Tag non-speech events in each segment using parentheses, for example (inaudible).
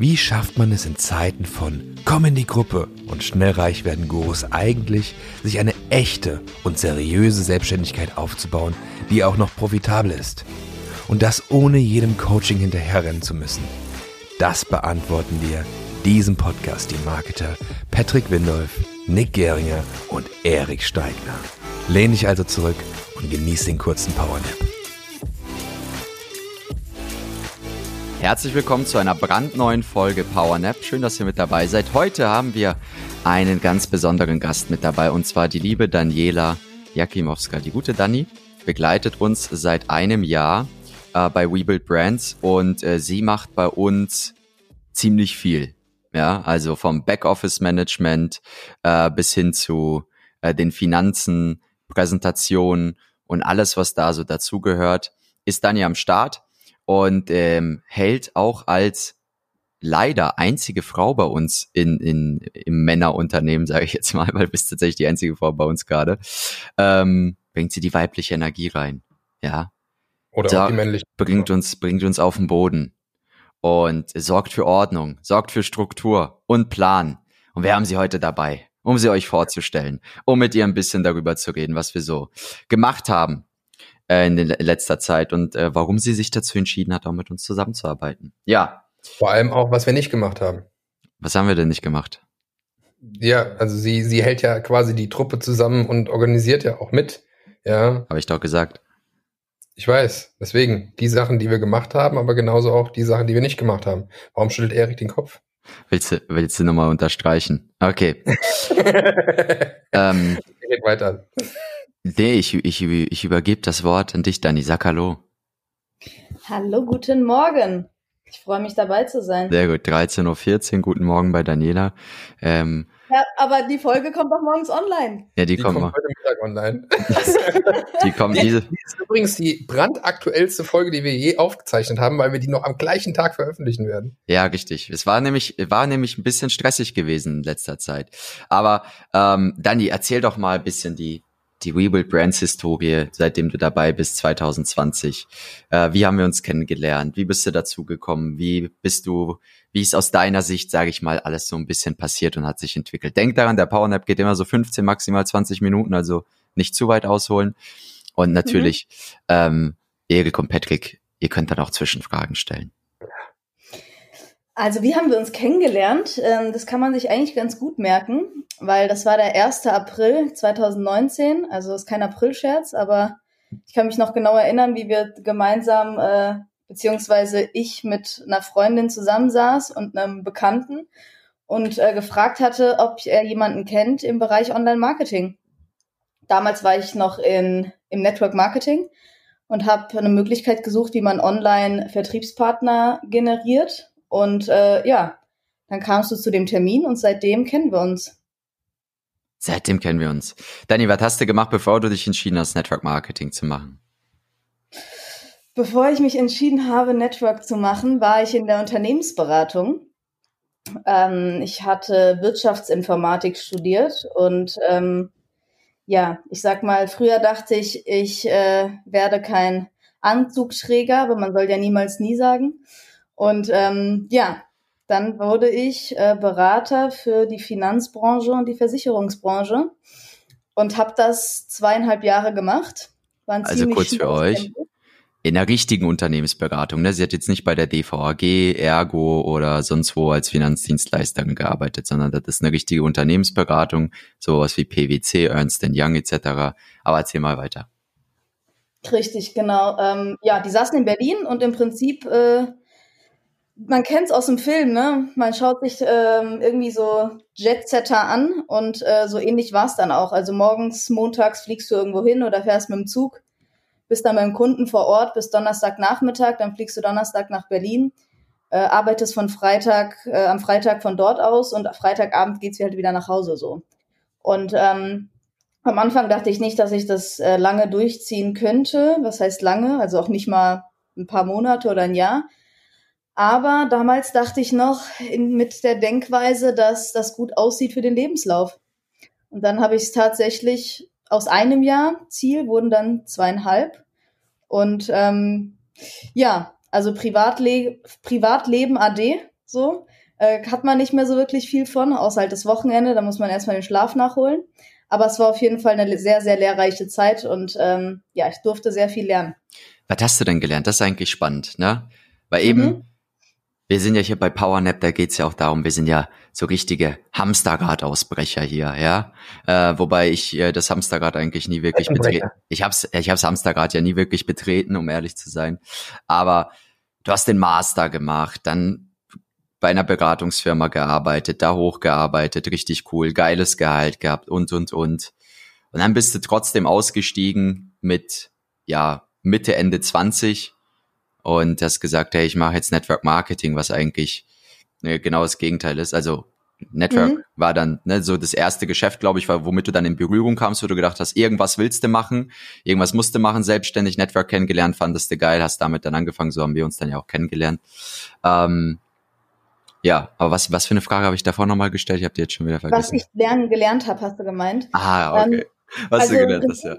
Wie schafft man es in Zeiten von Komm in die Gruppe und schnell reich werden Gurus eigentlich, sich eine echte und seriöse Selbstständigkeit aufzubauen, die auch noch profitabel ist? Und das ohne jedem Coaching hinterherrennen zu müssen. Das beantworten wir diesem Podcast die Marketer Patrick Windolf, Nick Geringer und Erik Steigner. Lehn dich also zurück und genieß den kurzen Powernap. Herzlich willkommen zu einer brandneuen Folge PowerNap. Schön, dass ihr mit dabei seid. Heute haben wir einen ganz besonderen Gast mit dabei und zwar die liebe Daniela Jakimowska. Die gute Dani begleitet uns seit einem Jahr äh, bei WeBuild Brands und äh, sie macht bei uns ziemlich viel. Ja, also vom Backoffice Management äh, bis hin zu äh, den Finanzen, Präsentationen und alles, was da so dazugehört, ist Dani am Start und ähm, hält auch als leider einzige Frau bei uns in, in im Männerunternehmen, sage ich jetzt mal, (laughs) weil du bist tatsächlich die einzige Frau bei uns gerade, ähm, bringt sie die weibliche Energie rein. Ja. Oder da auch die männliche. Bringt uns, bringt uns auf den Boden und sorgt für Ordnung, sorgt für Struktur und Plan. Und wir haben sie heute dabei, um sie euch vorzustellen, um mit ihr ein bisschen darüber zu reden, was wir so gemacht haben äh, in, in letzter Zeit und äh, warum sie sich dazu entschieden hat, auch mit uns zusammenzuarbeiten. Ja. Vor allem auch, was wir nicht gemacht haben. Was haben wir denn nicht gemacht? Ja, also sie, sie hält ja quasi die Truppe zusammen und organisiert ja auch mit. Ja. Habe ich doch gesagt. Ich weiß. Deswegen, die Sachen, die wir gemacht haben, aber genauso auch die Sachen, die wir nicht gemacht haben. Warum schüttelt Erik den Kopf? Willst du, willst du nochmal unterstreichen? Okay. (laughs) ähm, Geht weiter. Nee, ich, ich, ich übergebe das Wort an dich, Dani. Sag Hallo. Hallo, guten Morgen. Ich freue mich dabei zu sein. Sehr gut, 13.14 Uhr, guten Morgen bei Daniela. Ähm, ja, aber die Folge kommt doch morgens online. Ja, die, die kommt, kommt heute Mittag online. (laughs) die kommt diese. Die ist übrigens die brandaktuellste Folge, die wir je aufgezeichnet haben, weil wir die noch am gleichen Tag veröffentlichen werden. Ja, richtig. Es war nämlich, war nämlich ein bisschen stressig gewesen in letzter Zeit. Aber ähm, Dani, erzähl doch mal ein bisschen die, die Rebuild Brands Historie, seitdem du dabei bist, 2020. Äh, wie haben wir uns kennengelernt? Wie bist du dazu gekommen? Wie bist du, wie ist aus deiner Sicht, sage ich mal, alles so ein bisschen passiert und hat sich entwickelt? Denk daran, der Powernap geht immer so 15, maximal 20 Minuten, also nicht zu weit ausholen. Und natürlich, mhm. ähm, Erik und Patrick, ihr könnt dann auch Zwischenfragen stellen. Also wie haben wir uns kennengelernt? Ähm, das kann man sich eigentlich ganz gut merken, weil das war der 1. April 2019. Also ist kein Aprilscherz, aber ich kann mich noch genau erinnern, wie wir gemeinsam, äh, beziehungsweise ich mit einer Freundin zusammensaß und einem Bekannten und äh, gefragt hatte, ob er jemanden kennt im Bereich Online-Marketing. Damals war ich noch in, im Network Marketing und habe eine Möglichkeit gesucht, wie man Online-Vertriebspartner generiert und äh, ja, dann kamst du zu dem Termin und seitdem kennen wir uns. Seitdem kennen wir uns. Danny, was hast du gemacht, bevor du dich entschieden hast, Network Marketing zu machen? Bevor ich mich entschieden habe, Network zu machen, war ich in der Unternehmensberatung. Ähm, ich hatte Wirtschaftsinformatik studiert und ähm, ja, ich sag mal, früher dachte ich, ich äh, werde kein Anzugträger, aber man soll ja niemals nie sagen. Und ähm, ja, dann wurde ich äh, Berater für die Finanzbranche und die Versicherungsbranche und habe das zweieinhalb Jahre gemacht. also kurz für euch. In der richtigen Unternehmensberatung. Ne? Sie hat jetzt nicht bei der DVAG, Ergo oder sonst wo als Finanzdienstleisterin gearbeitet, sondern das ist eine richtige Unternehmensberatung, sowas wie PwC, Ernst Young etc. Aber erzähl mal weiter. Richtig, genau. Ähm, ja, die saßen in Berlin und im Prinzip äh, man kennt es aus dem Film, ne? Man schaut sich ähm, irgendwie so Jetsetter an und äh, so ähnlich war es dann auch. Also morgens, montags fliegst du irgendwo hin oder fährst mit dem Zug, bist dann beim Kunden vor Ort bis Donnerstagnachmittag, dann fliegst du Donnerstag nach Berlin, äh, arbeitest von Freitag, äh, am Freitag von dort aus und Freitagabend geht's halt wieder nach Hause so. Und ähm, am Anfang dachte ich nicht, dass ich das äh, lange durchziehen könnte. Was heißt lange? Also auch nicht mal ein paar Monate oder ein Jahr. Aber damals dachte ich noch in, mit der Denkweise, dass das gut aussieht für den Lebenslauf. Und dann habe ich es tatsächlich aus einem Jahr, Ziel wurden dann zweieinhalb. Und ähm, ja, also Privatle Privatleben AD So. Äh, hat man nicht mehr so wirklich viel von, außer halt das Wochenende, da muss man erstmal den Schlaf nachholen. Aber es war auf jeden Fall eine sehr, sehr lehrreiche Zeit und ähm, ja, ich durfte sehr viel lernen. Was hast du denn gelernt? Das ist eigentlich spannend, ne? Weil eben, mhm. Wir sind ja hier bei PowerNap, da geht's ja auch darum, wir sind ja so richtige Hamsterrad-Ausbrecher hier, ja. Äh, wobei ich äh, das Hamsterrad eigentlich nie wirklich betreten. Ich hab's, ich hab's Hamsterrad ja nie wirklich betreten, um ehrlich zu sein. Aber du hast den Master gemacht, dann bei einer Beratungsfirma gearbeitet, da hochgearbeitet, richtig cool, geiles Gehalt gehabt und, und, und. Und dann bist du trotzdem ausgestiegen mit, ja, Mitte, Ende 20 und hast gesagt, hey, ich mache jetzt Network Marketing, was eigentlich ne, genau das Gegenteil ist. Also Network mhm. war dann ne, so das erste Geschäft, glaube ich, war, womit du dann in Berührung kamst, wo du gedacht hast, irgendwas willst du machen, irgendwas musst du machen, selbstständig Network kennengelernt, fandest du geil, hast damit dann angefangen, so haben wir uns dann ja auch kennengelernt. Ähm, ja, aber was, was für eine Frage habe ich davor nochmal gestellt? Ich habe die jetzt schon wieder vergessen. Was ich lernen gelernt habe, hast du gemeint. Ah, okay. Ähm, was also, du gelernt hast, ja.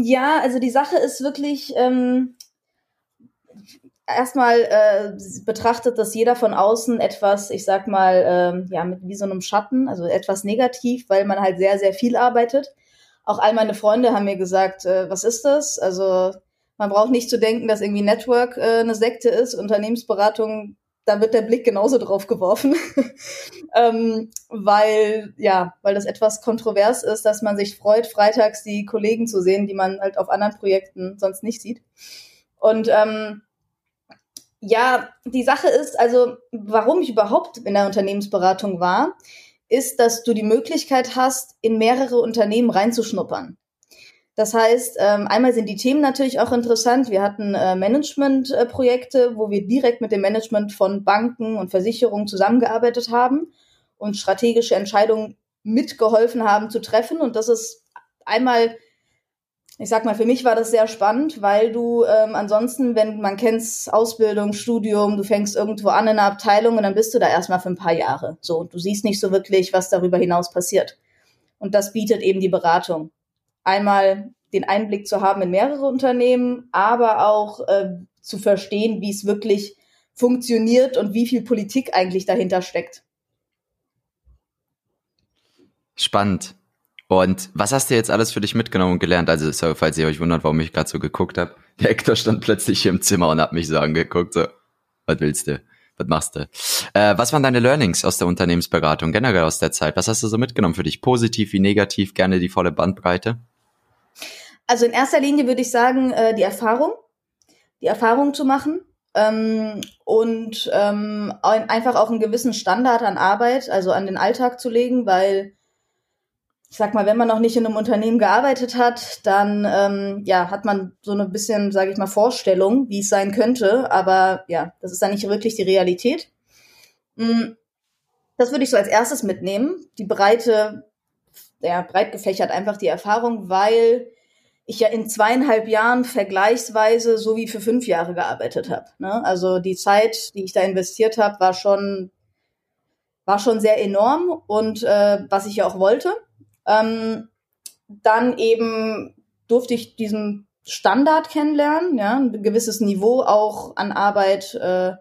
Ja, also die Sache ist wirklich, ähm, erstmal äh, betrachtet das jeder von außen etwas, ich sag mal, ähm, ja, mit wie so einem Schatten, also etwas negativ, weil man halt sehr, sehr viel arbeitet. Auch all meine Freunde haben mir gesagt, äh, was ist das? Also man braucht nicht zu denken, dass irgendwie Network äh, eine Sekte ist. Unternehmensberatung da wird der Blick genauso drauf geworfen, (laughs) ähm, weil ja, weil das etwas kontrovers ist, dass man sich freut, freitags die Kollegen zu sehen, die man halt auf anderen Projekten sonst nicht sieht. Und ähm, ja, die Sache ist also, warum ich überhaupt in der Unternehmensberatung war, ist, dass du die Möglichkeit hast, in mehrere Unternehmen reinzuschnuppern. Das heißt, ähm, einmal sind die Themen natürlich auch interessant. Wir hatten äh, Managementprojekte, wo wir direkt mit dem Management von Banken und Versicherungen zusammengearbeitet haben und strategische Entscheidungen mitgeholfen haben zu treffen. Und das ist einmal, ich sag mal, für mich war das sehr spannend, weil du ähm, ansonsten, wenn man kennt Ausbildung, Studium, du fängst irgendwo an in einer Abteilung und dann bist du da erstmal für ein paar Jahre. So, und du siehst nicht so wirklich, was darüber hinaus passiert. Und das bietet eben die Beratung einmal den Einblick zu haben in mehrere Unternehmen, aber auch äh, zu verstehen, wie es wirklich funktioniert und wie viel Politik eigentlich dahinter steckt. Spannend. Und was hast du jetzt alles für dich mitgenommen und gelernt? Also, sorry, falls ihr euch wundert, warum ich gerade so geguckt habe. (laughs) Der Hector stand plötzlich hier im Zimmer und hat mich so angeguckt, so, was willst du? Was machst du? Äh, was waren deine Learnings aus der Unternehmensberatung, generell aus der Zeit? Was hast du so mitgenommen für dich? Positiv wie negativ? Gerne die volle Bandbreite? Also in erster Linie würde ich sagen, äh, die Erfahrung, die Erfahrung zu machen ähm, und ähm, einfach auch einen gewissen Standard an Arbeit, also an den Alltag zu legen, weil ich sag mal, wenn man noch nicht in einem Unternehmen gearbeitet hat, dann ähm, ja hat man so eine bisschen, sage ich mal, Vorstellung, wie es sein könnte, aber ja, das ist dann nicht wirklich die Realität. Mm, das würde ich so als erstes mitnehmen, die breite, ja, breit gefächert einfach die Erfahrung, weil ich ja in zweieinhalb Jahren vergleichsweise so wie für fünf Jahre gearbeitet habe. Ne? Also die Zeit, die ich da investiert habe, war schon war schon sehr enorm und äh, was ich ja auch wollte. Ähm, dann eben durfte ich diesen Standard kennenlernen, ja, ein gewisses Niveau auch an Arbeit äh,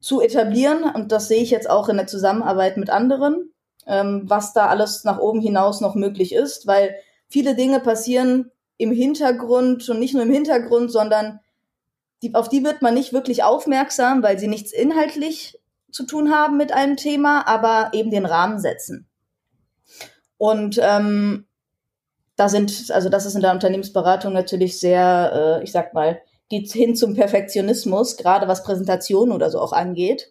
zu etablieren. Und das sehe ich jetzt auch in der Zusammenarbeit mit anderen, ähm, was da alles nach oben hinaus noch möglich ist, weil viele Dinge passieren im Hintergrund und nicht nur im Hintergrund, sondern die, auf die wird man nicht wirklich aufmerksam, weil sie nichts inhaltlich zu tun haben mit einem Thema, aber eben den Rahmen setzen. Und ähm, da sind, also das ist in der Unternehmensberatung natürlich sehr, äh, ich sag mal, geht hin zum Perfektionismus, gerade was Präsentation oder so auch angeht.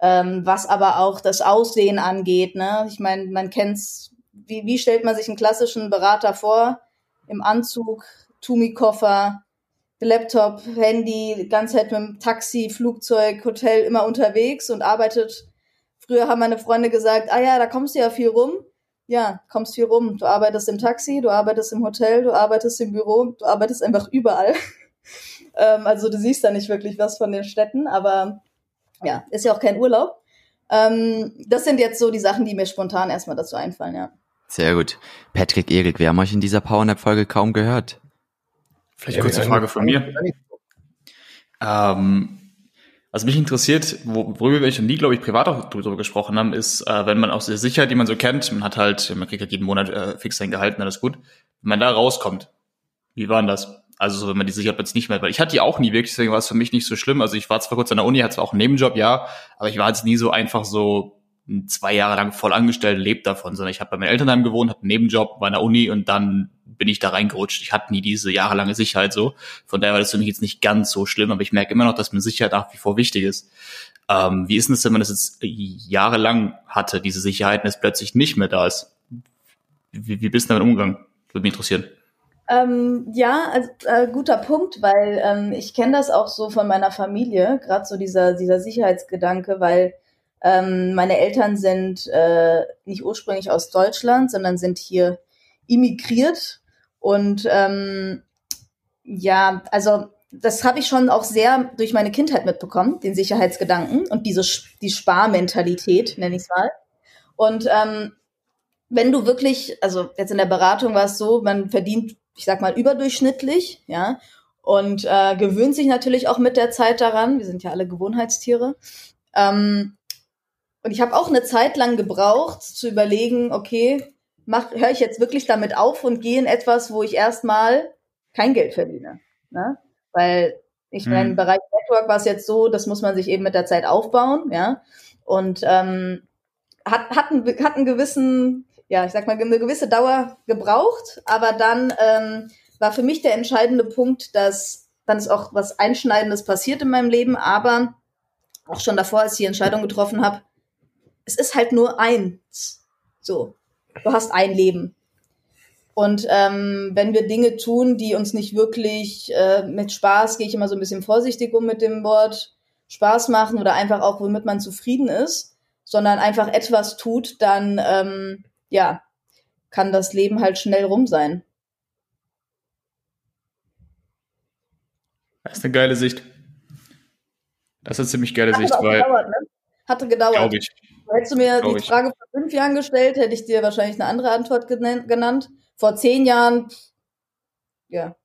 Ähm, was aber auch das Aussehen angeht. Ne? Ich meine, man kennt's, wie, wie stellt man sich einen klassischen Berater vor? im Anzug, Tumi-Koffer, Laptop, Handy, ganze Zeit mit dem Taxi, Flugzeug, Hotel immer unterwegs und arbeitet. Früher haben meine Freunde gesagt, ah ja, da kommst du ja viel rum. Ja, kommst viel rum. Du arbeitest im Taxi, du arbeitest im Hotel, du arbeitest im Büro, du arbeitest einfach überall. (laughs) ähm, also du siehst da nicht wirklich was von den Städten, aber ja, ist ja auch kein Urlaub. Ähm, das sind jetzt so die Sachen, die mir spontan erstmal dazu einfallen, ja. Sehr gut. Patrick Erik, wir haben euch in dieser PowerNap-Folge kaum gehört. Vielleicht ja, kurze Frage von mir. Ähm, Was mich interessiert, worüber wir schon nie, glaube ich, privat auch drüber gesprochen haben, ist, äh, wenn man aus der Sicherheit, die man so kennt, man hat halt, man kriegt halt jeden Monat äh, fix sein Gehalt, alles gut. Wenn man da rauskommt, wie war denn das? Also so, wenn man die Sicherheit jetzt nicht mehr, weil ich hatte die auch nie wirklich, deswegen war es für mich nicht so schlimm. Also ich war zwar kurz an der Uni, hatte zwar auch einen Nebenjob, ja, aber ich war jetzt nie so einfach so zwei Jahre lang voll angestellt, lebt davon, sondern ich habe bei meinen Elternheim gewohnt, hatte einen Nebenjob, war an der Uni und dann bin ich da reingerutscht. Ich hatte nie diese jahrelange Sicherheit so. Von daher war das für mich jetzt nicht ganz so schlimm, aber ich merke immer noch, dass mir Sicherheit nach wie vor wichtig ist. Ähm, wie ist denn das, wenn man das jetzt jahrelang hatte, diese Sicherheit, und es plötzlich nicht mehr da ist? Wie, wie bist du damit umgegangen? Würde mich interessieren. Ähm, ja, also, äh, guter Punkt, weil ähm, ich kenne das auch so von meiner Familie, gerade so dieser, dieser Sicherheitsgedanke, weil ähm, meine Eltern sind äh, nicht ursprünglich aus Deutschland, sondern sind hier immigriert. Und ähm, ja, also das habe ich schon auch sehr durch meine Kindheit mitbekommen, den Sicherheitsgedanken und diese die Sparmentalität, nenne ich es mal. Und ähm, wenn du wirklich, also jetzt in der Beratung war es so, man verdient, ich sag mal, überdurchschnittlich, ja, und äh, gewöhnt sich natürlich auch mit der Zeit daran. Wir sind ja alle Gewohnheitstiere. Ähm, und ich habe auch eine Zeit lang gebraucht, zu überlegen, okay, höre ich jetzt wirklich damit auf und gehe in etwas, wo ich erstmal kein Geld verdiene. Ne? Weil ich hm. meine, im Bereich Network war es jetzt so, das muss man sich eben mit der Zeit aufbauen, ja. Und ähm, hat, hat, einen, hat einen gewissen, ja, ich sag mal, eine gewisse Dauer gebraucht, aber dann ähm, war für mich der entscheidende Punkt, dass dann ist auch was Einschneidendes passiert in meinem Leben, aber auch schon davor, als ich die Entscheidung getroffen habe, es ist halt nur eins. So, du hast ein Leben. Und ähm, wenn wir Dinge tun, die uns nicht wirklich äh, mit Spaß, gehe ich immer so ein bisschen vorsichtig um mit dem Wort Spaß machen oder einfach auch, womit man zufrieden ist, sondern einfach etwas tut, dann ähm, ja, kann das Leben halt schnell rum sein. Das ist eine geile Sicht. Das ist eine ziemlich geile Hat Sicht, weil. Gedauert, ne? Hatte gedauert. Glaube ich. Hättest du mir die ich. Frage vor fünf Jahren gestellt, hätte ich dir wahrscheinlich eine andere Antwort genannt. Vor zehn Jahren, ja.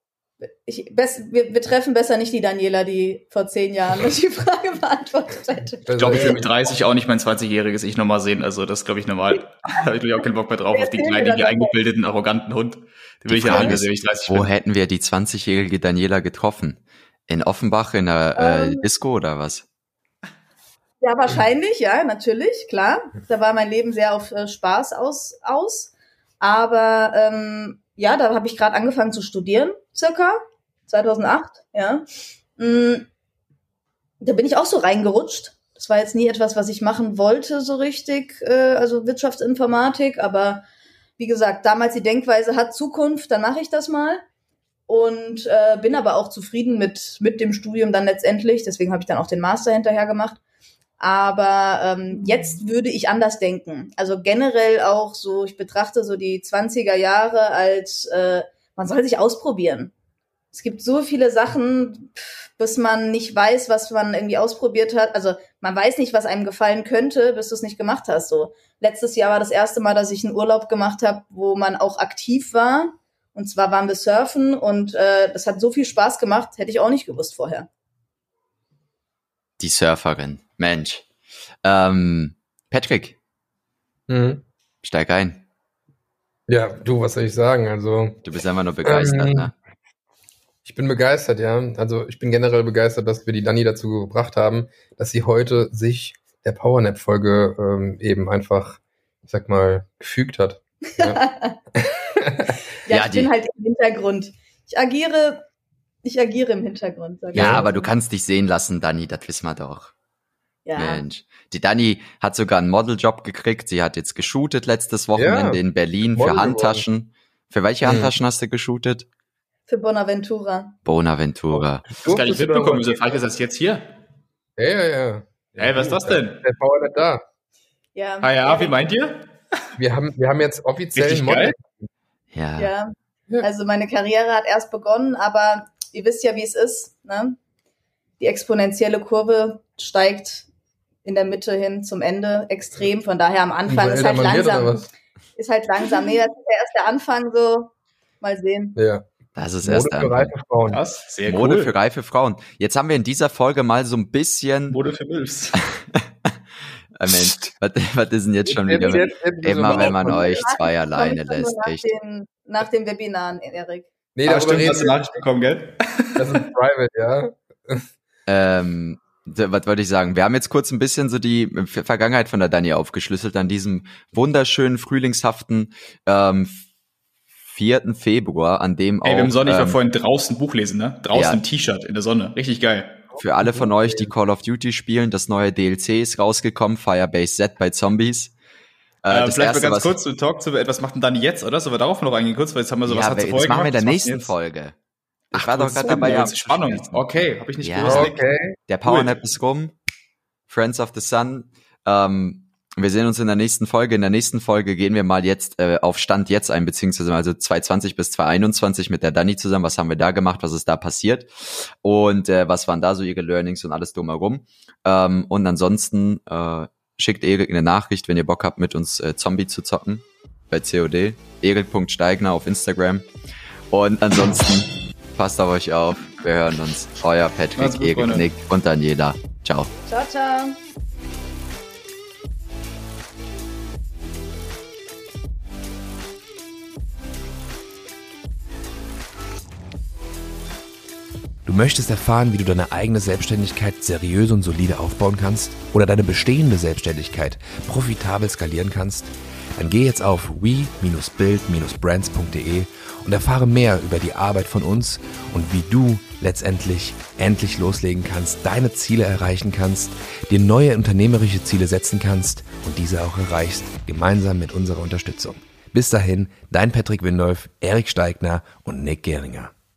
Ich, best, wir, wir treffen besser nicht die Daniela, die vor zehn Jahren die Frage (laughs) beantwortet hätte. Ich glaube, ich will mit 30 auch nicht mein 20-jähriges Ich nochmal sehen. Also das glaube ich normal. da habe ich auch keinen Bock mehr drauf, auf die kleinen, die eingebildeten, arroganten Hund. Den will ich ja haben, wenn ich 30 Wo bin. hätten wir die 20-jährige Daniela getroffen? In Offenbach in der äh, ähm, Disco oder was? Ja, wahrscheinlich, ja, natürlich, klar. Da war mein Leben sehr auf äh, Spaß aus, aus. Aber ähm, ja, da habe ich gerade angefangen zu studieren, circa 2008, ja. Mm, da bin ich auch so reingerutscht. Das war jetzt nie etwas, was ich machen wollte, so richtig, äh, also Wirtschaftsinformatik, aber wie gesagt, damals die Denkweise hat Zukunft, dann mache ich das mal. Und äh, bin aber auch zufrieden mit, mit dem Studium dann letztendlich. Deswegen habe ich dann auch den Master hinterher gemacht. Aber ähm, jetzt würde ich anders denken. Also generell auch so, ich betrachte so die 20er Jahre als, äh, man soll sich ausprobieren. Es gibt so viele Sachen, bis man nicht weiß, was man irgendwie ausprobiert hat. Also man weiß nicht, was einem gefallen könnte, bis du es nicht gemacht hast. So letztes Jahr war das erste Mal, dass ich einen Urlaub gemacht habe, wo man auch aktiv war. Und zwar waren wir surfen und äh, das hat so viel Spaß gemacht, hätte ich auch nicht gewusst vorher. Die Surferin. Mensch. Ähm, Patrick, mhm. steig ein. Ja, du, was soll ich sagen? Also du bist einfach nur begeistert, ähm, ne? Ich bin begeistert, ja. Also ich bin generell begeistert, dass wir die Dani dazu gebracht haben, dass sie heute sich der Powernap-Folge ähm, eben einfach, ich sag mal, gefügt hat. Ja, (laughs) (laughs) ja ich bin halt im Hintergrund. Ich agiere, ich agiere im Hintergrund. ja, aber du kannst dich sehen lassen, Dani, das wissen wir doch. Ja. Mensch. Die Dani hat sogar einen Modeljob gekriegt. Sie hat jetzt geshootet letztes Wochenende ja. in Berlin Model für Handtaschen. Geworden. Für welche hm. Handtaschen hast du geshootet? Für Bonaventura. Bonaventura. Ich hab's gar nicht mitbekommen. Wieso frage ich das jetzt hier? Ja, ja, ja. Hey, was ist das denn? Der Bauer nicht da. Ja. Ah ja, wie meint ihr? Wir haben, wir haben jetzt offiziell Model. Ja. ja. Also meine Karriere hat erst begonnen, aber ihr wisst ja, wie es ist. Ne? Die exponentielle Kurve steigt in der Mitte hin zum Ende extrem. Von daher am Anfang ist halt langsam. Ist halt langsam. Nee, das ist ja erst der Anfang so. Mal sehen. Ja. Das ist Mode erst der für Anfang. reife Frauen. Krass, sehr Mode cool. für reife Frauen. Jetzt haben wir in dieser Folge mal so ein bisschen. Mode für Milfs. Äh, (laughs) Mensch, was, was ist denn jetzt schon wieder? Jetzt- Mit, immer wenn man euch zwei alleine lässt, nach echt. Den, nach den Webinaren, Erik. Nee, Ah, darüber stimmt, hast du. Nachricht bekommen, gell? Das ist private, ja. Ähm, was wollte ich sagen? Wir haben jetzt kurz ein bisschen so die Ver- Vergangenheit von der Dani aufgeschlüsselt an diesem wunderschönen, frühlingshaften ähm, 4. Februar, an dem Ey, wir haben auch Sonne, ich war ähm, vorhin draußen ein Buch lesen, ne? Draußen Ja. im T-Shirt, in der Sonne. Richtig geil. für alle von euch, die Call of Duty spielen, das neue DLC ist rausgekommen, Firebase Z bei Zombies. Äh, Äh, das vielleicht erste, mal ganz kurz zu Talk zu, was macht denn Dani jetzt, oder? Sollen wir darauf noch eingehen kurz, weil jetzt haben wir so, was ja, hat das vorher machen wir in der nächsten macht Folge. Ich Ach, war doch gerade dabei, jetzt ja, Spannung. Okay, habe ich nicht Ja. gewusst. Okay. Der Powernap ist rum. Friends of the Sun. Ähm, wir sehen uns in der nächsten Folge. In der nächsten Folge gehen wir mal jetzt äh, auf Stand jetzt ein, beziehungsweise also 2020 bis 2021 mit der Dani zusammen. Was haben wir da gemacht? Was ist da passiert? Und äh, was waren da so ihre Learnings und alles drumherum? Ähm, und ansonsten äh, schickt Erik eine Nachricht, wenn ihr Bock habt, mit uns äh, Zombie zu zocken bei COD. Erik.steigner auf Instagram. Und ansonsten passt auf euch auf. Wir hören uns. Euer Patrick, Freunde. Nick und Daniela. Ciao. Ciao, ciao. Du möchtest erfahren, wie du deine eigene Selbstständigkeit seriös und solide aufbauen kannst oder deine bestehende Selbstständigkeit profitabel skalieren kannst? Dann geh jetzt auf we-build-brands.de und erfahre mehr über die Arbeit von uns und wie du letztendlich endlich loslegen kannst, deine Ziele erreichen kannst, dir neue unternehmerische Ziele setzen kannst und diese auch erreichst, gemeinsam mit unserer Unterstützung. Bis dahin, dein Patrick Windolf, Erik Steigner und Nick Geringer.